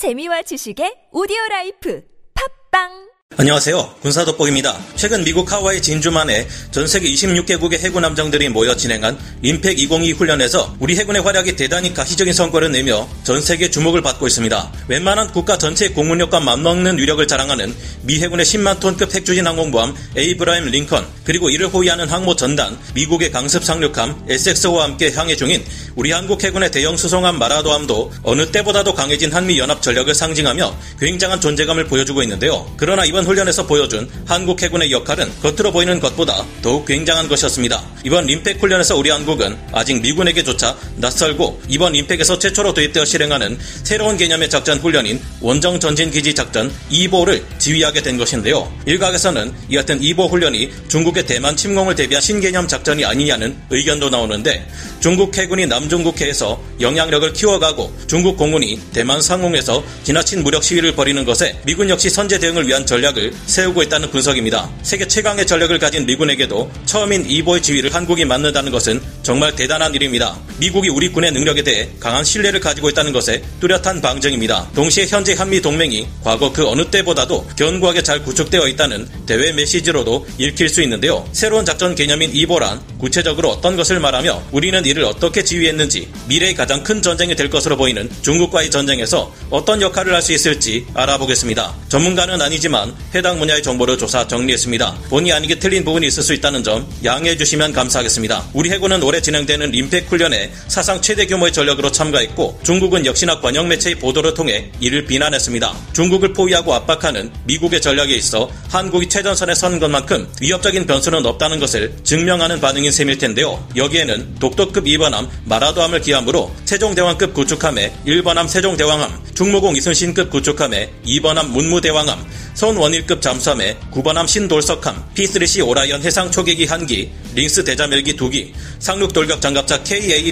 재미와 지식의 오디오 라이프. 팟빵 안녕하세요. 군사 돋보기입니다. 최근 미국 하와이 진주만에 전 세계 26개국의 해군 함정들이 모여 진행한 림팩 202 훈련에서 우리 해군의 활약이 대단히 가시적인 성과를 내며 전 세계 주목을 받고 있습니다. 웬만한 국가 전체의 공군력과 맞먹는 위력을 자랑하는 미 해군의 10만 톤급 핵추진 항공모함 에이브라임 링컨 그리고 이를 호위하는 항모 전단 미국의 강습 상륙함 에식스호와 함께 항해 중인 우리 한국 해군의 대형 수송함 마라도함도 어느 때보다도 강해진 한미 연합 전력을 상징하며 굉장한 존재감을 보여주고 있는데요. 그러나 이번 훈련에서 보여준 한국 해군의 역할은 겉으로 보이는 것보다 더욱 굉장한 것이었습니다. 이번 림팩 훈련에서 우리 한국은 아직 미군에게조차 낯설고 이번 림팩에서 최초로 도입되어 실행하는 새로운 개념의 작전 훈련인 원정 전진 기지 작전 2보를 지휘하게 된 것인데요. 일각에서는 이 같은 2보 훈련이 중국의 대만 침공을 대비한 신개념 작전이 아니냐는 의견도 나오는데 중국 해군이 남중국해에서 영향력을 키워가고 중국 공군이 대만 상공에서 지나친 무력 시위를 벌이는 것에 미군 역시 선제 대응을 위한 전략 을 세우고 있다는 분석입니다. 세계 최강의 전력을 가진 미군에게도 처음인 이보의 지휘를 한국이 맡는다는 것은 정말 대단한 일입니다. 미국이 우리 군의 능력에 대해 강한 신뢰를 가지고 있다는 것에 뚜렷한 방증입니다. 동시에 현재 한미 동맹이 과거 그 어느 때보다도 견고하게 잘 구축되어 있다는 대외 메시지로도 읽힐 수 있는데요. 새로운 작전 개념인 이보란 구체적으로 어떤 것을 말하며 우리는 이를 어떻게 지휘했는지 미래의 가장 큰 전쟁이 될 것으로 보이는 중국과의 전쟁에서 어떤 역할을 할 수 있을지 알아보겠습니다. 전문가는 아니지만 해당 분야의 정보를 조사 정리했습니다. 본의 아니게 틀린 부분이 있을 수 있다는 점 양해해 주시면 감사하겠습니다. 우리 해군은 올해 진행되는 림팩 훈련에 사상 최대 규모의 전력으로 참가했고 중국은 역시나 관영 매체의 보도를 통해 이를 비난했습니다. 중국을 포위하고 압박하는 미국의 전략에 있어 한국이 최전선에 선 것만큼 위협적인 변수는 없다는 것을 증명하는 반응인 셈일 텐데요. 여기에는 독도급 2번함 마라도함을 기함으로 세종대왕급 구축함에 1번함 세종대왕함, 중무공 이순신급 구축함에 2번함 문무대왕함, 손원일급 잠수함의 9번함 신돌석함, P3C 오라이언 해상 초계기 1기, 링스 대잠헬기 2기, 상륙 돌격 장갑차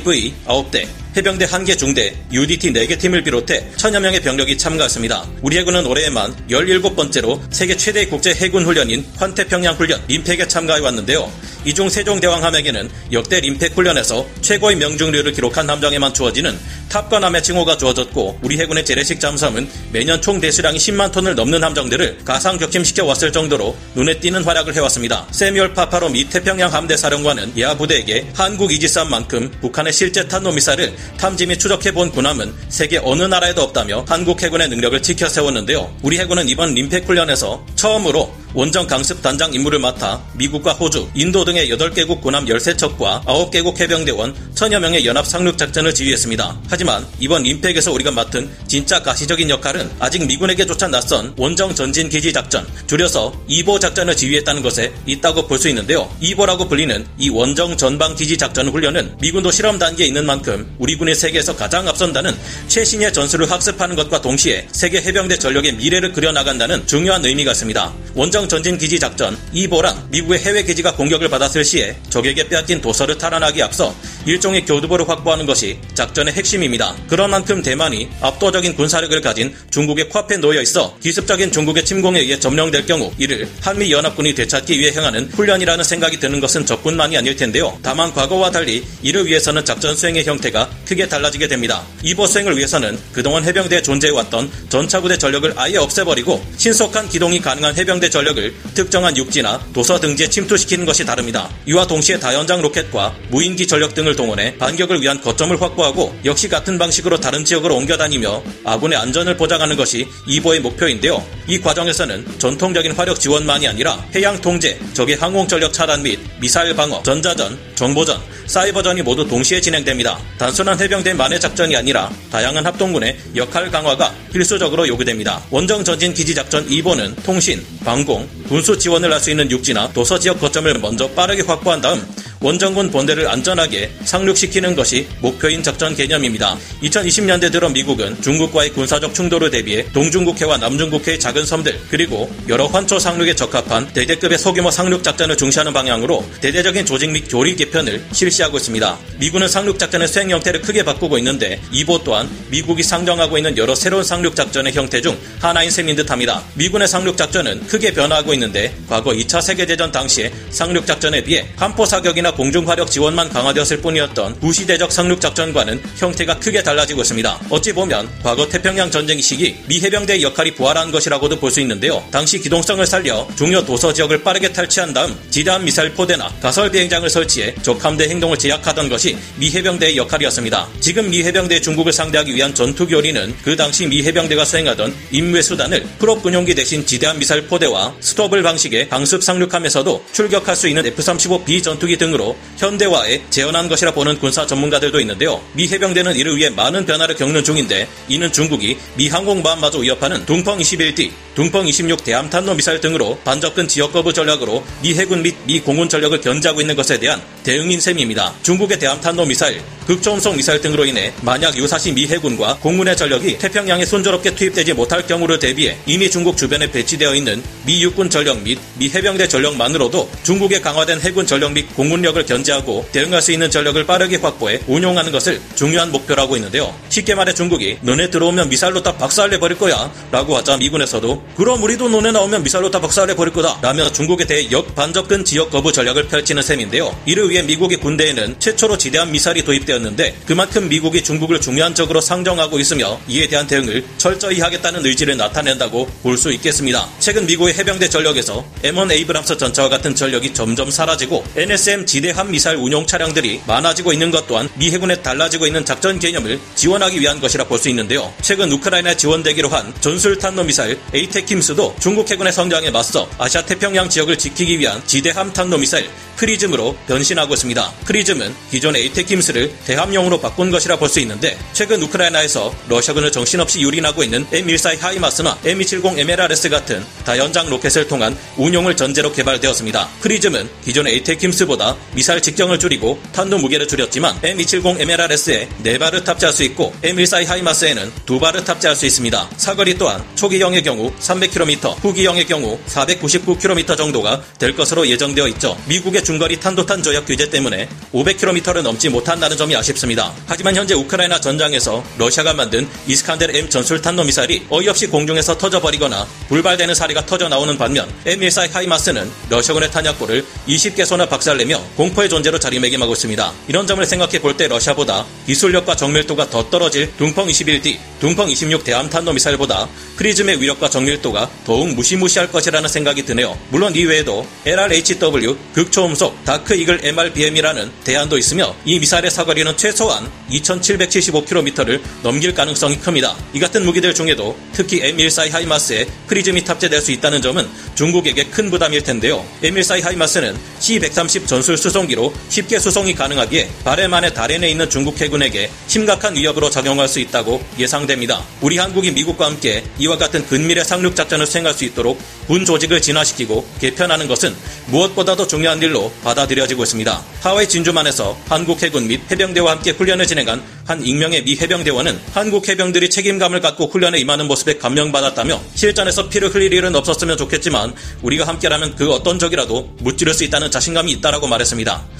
KAV 9대, 해병대 1개 중대, UDT 4개 팀을 비롯해 천여 명의 병력이 참가했습니다. 우리 해군은 올해에만 17번째로 세계 최대 국제 해군 훈련인 환태평양 훈련 RIMPAC에 참가해 왔는데요. 이중 세종대왕 함에게는 역대 RIMPAC 훈련에서 최고의 명중률을 기록한 함정에만 주어지는 Top Gun함의 칭호가 주어졌고 우리 해군의 재래식 잠수함은 매년 총 배수량이 10만 톤을 넘는 함정들을 가상 격침시켜 왔을 정도로 눈에 띄는 활약을 해왔습니다. 세뮤얼 파파로 미 태평양 함대 사령관은 예하 부대에게 한국 이지스함만큼 북한의 실제 탄도미사일을 탐지 및 추적해 본 군함은 세계 어느 나라에도 없다며 한국 해군의 능력을 지켜 세웠는데요. 우리 해군은 이번 림팩 훈련에서 처음으로 원정 강습 단장 임무를 맡아 미국과 호주, 인도 등의 8개국 군함 13척과 9개국 해병대원 천여 명의 연합 상륙 작전을 지휘했습니다. 하지만 이번 임팩에서 우리가 맡은 진짜 가시적인 역할은 아직 미군에게조차 낯선 원정 전진 기지 작전, 줄여서 2보 작전을 지휘했다는 것에 있다고 볼 수 있는데요. 2보라고 불리는 이 원정 전방 기지 작전 훈련은 미군도 실험 단계에 있는 만큼 우리 군이 세계에서 가장 앞선다는 최신의 전술을 학습하는 것과 동시에 세계 해병대 전력의 미래를 그려나간다는 중요한 의미가 있습니다. 원정 전진 기지 작전 2보란 미국의 해외 기지가 공격을 받았을 시에 적에게 빼앗긴 도서를 탈환하기 앞서 일종의 교두보를 확보하는 것이 작전의 핵심입니다. 그런 만큼 대만이 압도적인 군사력을 가진 중국의 코앞에 놓여 있어 기습적인 중국의 침공에 의해 점령될 경우 이를 한미 연합군이 되찾기 위해 행하는 훈련이라는 생각이 드는 것은 저뿐만이 아닐 텐데요. 다만 과거와 달리 이를 위해서는 작전 수행의 형태가 크게 달라지게 됩니다. 2보 수행을 위해서는 그동안 해병대에 존재해왔던 전차부대 전력을 아예 없애버리고 신속한 기동이 가능한 해병대 전력을 특정한 육지나 도서 등지에 침투시키는 것이 다릅니다. 이와 동시에 다연장 로켓과 무인기 전력 등을 동원해 반격을 위한 거점을 확보하고 역시 같은 방식으로 다른 지역으로 옮겨 다니며 아군의 안전을 보장하는 것이 2보의 목표인데요. 이 과정에서는 전통적인 화력 지원만이 아니라 해양 통제, 적의 항공 전력 차단 및 미사일 방어, 전자전, 정보전, 사이버전이 모두 동시에 진행됩니다. 단순한 해병대 만의 작전이 아니라 다양한 합동군의 역할 강화가 필수적으로 요구됩니다. 원정 전진 기지 작전 2보는 통신, 방공, 군수 지원을 할 수 있는 육지나 도서 지역 거점을 먼저 빠르게 확보한 다음 원정군 본대를 안전하게 상륙시키는 것이 목표인 작전 개념입니다. 2020년대 들어 미국은 중국과의 군사적 충돌을 대비해 동중국해와 남중국해의 작은 섬들 그리고 여러 환초 상륙에 적합한 대대급의 소규모 상륙 작전을 중시하는 방향으로 대대적인 조직 및 교리 개편을 실시하고 있습니다. 미군은 상륙 작전의 수행 형태를 크게 바꾸고 있는데 이보 또한 미국이 상정하고 있는 여러 새로운 상륙 작전의 형태 중 하나인 셈인 듯합니다. 미군의 상륙 작전은 크게 변화하고 있는데 과거 2차 세계대전 당시의 상륙 작전에 비해 함포 사격이나 우크라이나 공중화력 지원만 강화되었을 뿐이었던 구시대적 상륙작전과는 형태가 크게 달라지고 있습니다. 어찌 보면 과거 태평양 전쟁 시기 미 해병대의 역할이 부활한 것이라고도 볼 수 있는데요. 당시 기동성을 살려 중요 도서 지역을 빠르게 탈취한 다음 지대함 미사일 포대나 가설 비행장을 설치해 적 함대 행동을 제약하던 것이 미 해병대의 역할이었습니다. 지금 미 해병대 중국을 상대하기 위한 전투 교리는 그 당시 미 해병대가 수행하던 임무의 수단을 prop 군용기 대신 지대함 미사일 포대와 STOVL 방식의 강습 상륙함에서도 출격할 수 있는 F-35B 전투기 등으로 현대화해 재현한 것이라 보는 군사 전문가들도 있는데요. 미 해병대는 이를 위해 많은 변화를 겪는 중인데 이는 중국이 미 항공모함마저 위협하는 둥펑 21D, 둥펑 26 대함탄도 미사일 등으로 반접근 지역 거부 전략으로 미 해군 및 미 공군 전력을 견제하고 있는 것에 대한 대응인 셈입니다. 중국의 대함탄도 미사일, 극초음속 미사일 등으로 인해 만약 유사시 미 해군과 공군의 전력이 태평양에 순조롭게 투입되지 못할 경우를 대비해 이미 중국 주변에 배치되어 있는 미 육군 전력 및 미 해병대 전력만으로도 중국의 강화된 해군 전력 및 공군력 을 견제하고 대응할 수 있는 전력을 빠르게 확보해 운용하는 것을 중요한 목표로 하고 있는데요. 쉽게 말해 중국이 너네 들어오면 미사일로 다 박살내 버릴 거야 라고 하자 미군에서도 그럼 우리도 너네 나오면 미사일로 다 박살내 버릴 거다 라며 중국에 대해 역반접근 지역 거부 전략을 펼치는 셈인데요. 이를 위해 미국의 군대에는 최초로 지대함 미사일이 도입되었는데 그만큼 미국이 중국을 중요한 적으로 상정하고 있으며 이에 대한 대응을 철저히 하겠다는 의지를 나타낸다고 볼 수 있겠습니다. 최근 미국의 해병대 전력에서 M1 에이브람스 전차와 같은 전력이 점점 사라지고 NSM 지대함 미사일 운용 차량들이 많아지고 있는 것 또한 미 해군의 달라지고 있는 작전 개념을 지원하기 위한 것이라 볼 수 있는데요. 최근 우크라이나에 지원되기로 한 전술 탄도 미사일 ATACMS도 중국 해군의 성장에 맞서 아시아 태평양 지역을 지키기 위한 지대함 탄도 미사일 PrSM으로 변신하고 있습니다. PrSM은 기존의 ATACMS를 대함용으로 바꾼 것이라 볼 수 있는데 최근 우크라이나에서 러시아군을 정신없이 유린하고 있는 M14 HIMARS나 M270 MLRS 같은 다연장 로켓을 통한 운용을 전제로 개발되었습니다. PrSM은 기존의 ATACMS보다 미사일 직경을 줄이고 탄두 무게를 줄였지만 M270 MLRS에 4발을 탑재할 수 있고 M14 HIMARS에는 2발을 탑재할 수 있습니다. 사거리 또한 초기형의 경우 300km, 후기형의 경우 499km 정도가 될 것으로 예정되어 있죠. 미국의 중거리 탄도탄 조약 규제 때문에 500km를 넘지 못한다는 점이 아쉽습니다. 하지만 현재 우크라이나 전장에서 러시아가 만든 이스칸델 M 전술 탄도 미사일이 어이없이 공중에서 터져버리거나 불발되는 사례가 터져 나오는 반면 M14 하이마스는 러시아군의 탄약고를 20개소나 박살내며 공포의 존재로 자리매김하고 있습니다. 이런 점을 생각해 볼 때 러시아보다 기술력과 정밀도가 더 떨어질 둥펑 21D, 둥펑 26 대함탄도 미사일보다 PrSM의 위력과 정밀도가 더욱 무시무시할 것이라는 생각이 드네요. 물론 이외에도 LRHW 극초음속 Dark Eagle MRBM이라는 대안도 있으며 이 미사일의 사거리는 최소한 2775km를 넘길 가능성이 큽니다. 이 같은 무기들 중에도 특히 M14 HIMARS에 PrSM이 탑재될 수 있다는 점은 중국에게 큰 부담일 텐데요. M14 HIMARS는 C-130 전술 수송기로 쉽게 수송이 가능하기에 발해 달에 내 있는 중국 해군에게 심각한 위협으로 작용할 수 있다고 예상됩니다. 우리 한국이 미국과 함께 이와 같은 근미래의 상륙 작전을 수행할 수 있도록 군 조직을 진화시키고 개편하는 것은 무엇보다도 중요한 일로 받아들여지고 있습니다. 하와이 진주만에서 한국 해군 및 해병대와 함께 훈련을 진행한 한 익명의 미 해병대원은 한국 해병들이 책임감을 갖고 훈련에 임하는 모습에 감명받았다며 실전에서 피를 흘릴 일은 없었으면 좋겠지만 우리가 함께라면 그 어떤 적이라도 무찌를 수 있다는 자신감이 있다라고 말했습니다.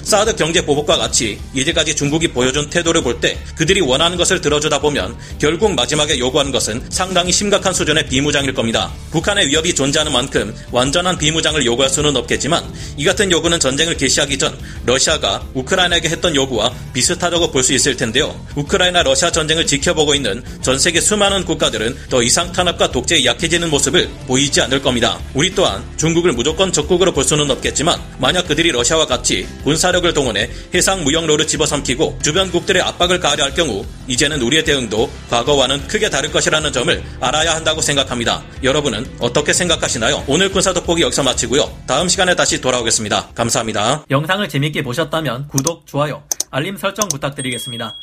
사드 경제 보복과 같이 이제까지 중국이 보여준 태도를 볼 때 그들이 원하는 것을 들어주다 보면 결국 마지막에 요구하는 것은 상당히 심각한 수준의 비무장일 겁니다. 북한의 위협이 존재하는 만큼 완전한 비무장을 요구할 수는 없겠지만 이 같은 요구는 전쟁을 개시하기 전 러시아가 우크라이나에게 했던 요구와 비슷하다고 볼 수 있을 텐데요. 우크라이나 러시아 전쟁을 지켜보고 있는 전 세계 수많은 국가들은 더 이상 탄압과 독재에 약해지는 모습을 보이지 않을 겁니다. 우리 또한 중국을 무조건 적국으로 볼 수는 없겠지만 만약 그들이 러시아와 같이 군사력을 동원해 해상 무역로를 집어삼키고 주변국들의 압박을 가하려 할 경우 이제는 우리의 대응도 과거와는 크게 다를 것이라는 점을 알아야 한다고 생각합니다. 여러분은 어떻게 생각하시나요? 오늘 군사 돋보기 여기서 마치고요. 다음 시간에 다시 돌아오겠습니다. 감사합니다. 영상을 재밌게 보셨다면 구독, 좋아요, 알림 설정 부탁드리겠습니다.